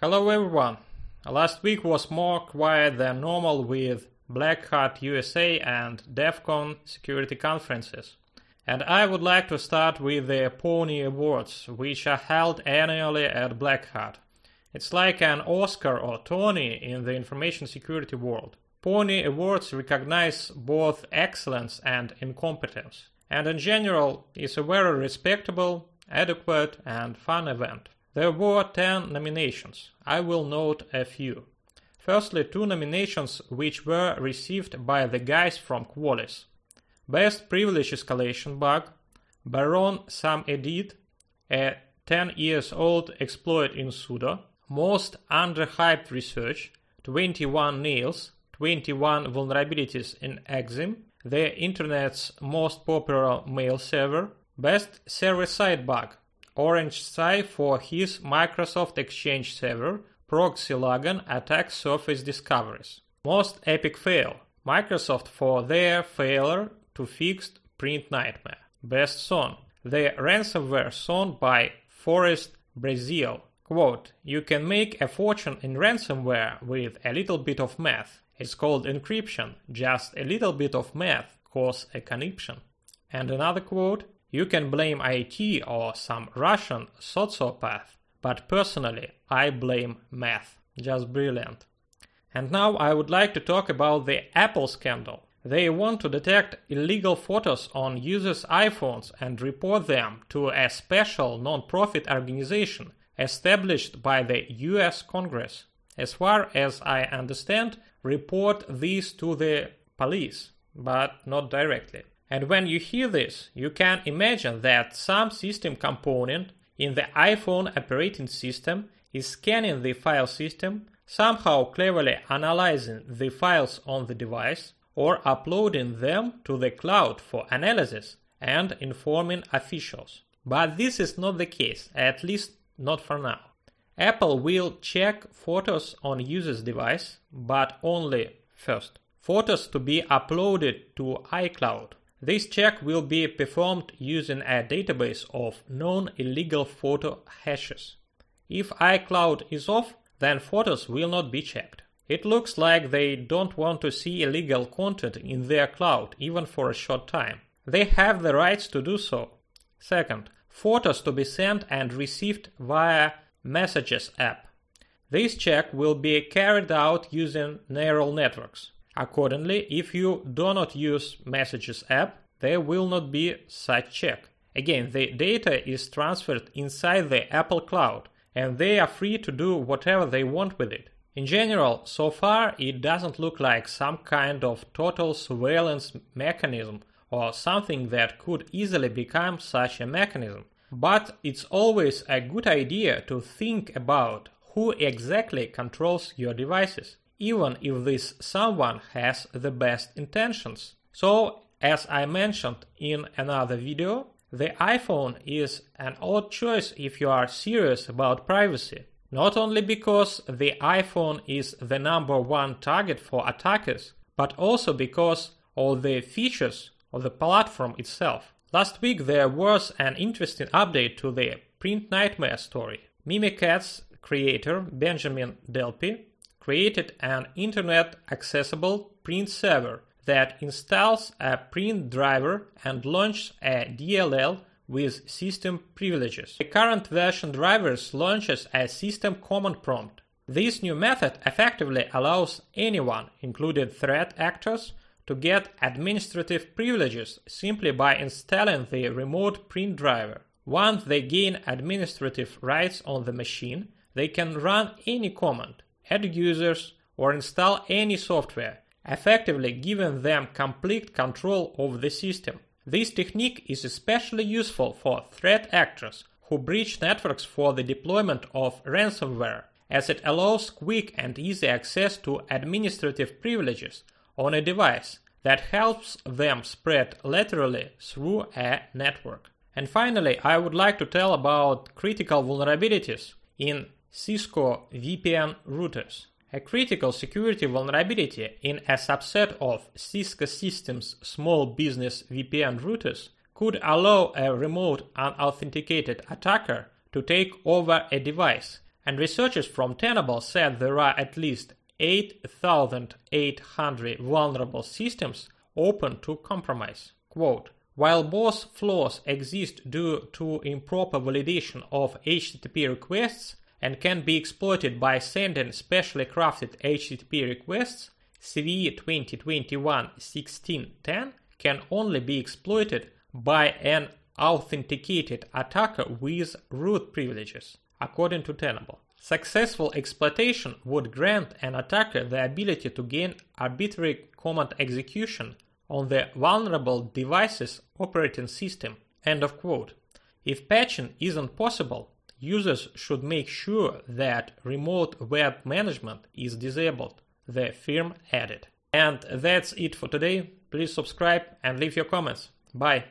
Hello everyone. Last week was more quiet than normal with Black Hat USA and DEF CON security conferences. And I would like to start with the Pwnie Awards, which are held annually at Black Hat. It's like an Oscar or Tony in the information security world. Pwnie Awards recognize both excellence and incompetence, and in general is a very respectable, adequate, and fun event. There were 10 nominations. I will note a few. Firstly, two nominations which were received by the guys from Qualys. Best Privilege Escalation Bug, Baron Samedit, a 10 years old exploit in sudo, Most Underhyped Research, 21Nails, 21 vulnerabilities in Exim, the internet's most popular mail server, Best Server-Side Bug, Orange Tsai for his Microsoft Exchange server, ProxyLogon attack surface discoveries. Most epic fail, Microsoft for their failure to fix PrintNightmare. Best song, the ransomware song by Forrest Brazeal. Quote, you can make a fortune in ransomware with a little bit of math. It's called encryption. Just a little bit of math cause a conniption. And another quote, you can blame IT or some Russian sociopath, but personally, I blame math. Just brilliant. And now I would like to talk about the Apple scandal. They want to detect illegal photos on users' iPhones and report them to a special non-profit organization established by the US Congress. As far as I understand, report these to the police, but not directly. And when you hear this, you can imagine that some system component in the iPhone operating system is scanning the file system, somehow cleverly analyzing the files on the device, or uploading them to the cloud for analysis and informing officials. But this is not the case, at least not for now. Apple will check photos on user's device, but only first. Photos to be uploaded to iCloud this check will be performed using a database of known illegal photo hashes. If iCloud is off, then photos will not be checked. It looks like they don't want to see illegal content in their cloud even for a short time. They have the rights to do so. Second, photos to be sent and received via Messages app. This check will be carried out using neural networks. Accordingly, if you do not use Messages app, there will not be such check. Again, the data is transferred inside the Apple Cloud, and they are free to do whatever they want with it. In general, so far it doesn't look like some kind of total surveillance mechanism or something that could easily become such a mechanism. But it's always a good idea to think about who exactly controls your devices even if this someone has the best intentions. So, as I mentioned in another video, the iPhone is an odd choice if you are serious about privacy. Not only because the iPhone is the number one target for attackers, but also because of the features of the platform itself. Last week there was an interesting update to the PrintNightmare story. Mimikatz creator Benjamin Delpy created an internet accessible print server that installs a print driver and launches a DLL with system privileges. The current version drivers launches a system command prompt. This new method effectively allows anyone, including threat actors, to get administrative privileges simply by installing the remote print driver. Once they gain administrative rights on the machine, they can run any command add users, or install any software, effectively giving them complete control of the system. This technique is especially useful for threat actors who breach networks for the deployment of ransomware, as it allows quick and easy access to administrative privileges on a device that helps them spread laterally through a network. And finally, I would like to tell about critical vulnerabilities in Cisco VPN routers. A critical security vulnerability in a subset of Cisco Systems small business VPN routers could allow a remote unauthenticated attacker to take over a device And researchers from Tenable said there are at least 8,800 vulnerable systems open to compromise. Quote, while both flaws exist due to improper validation of HTTP requests and can be exploited by sending specially crafted HTTP requests, CVE 2021-1610 can only be exploited by an authenticated attacker with root privileges, according to Tenable. Successful exploitation would grant an attacker the ability to gain arbitrary command execution on the vulnerable device's operating system. End of quote. If patching isn't possible, users should make sure that remote web management is disabled, the firm added. And that's it for today. Please subscribe and leave your comments. Bye.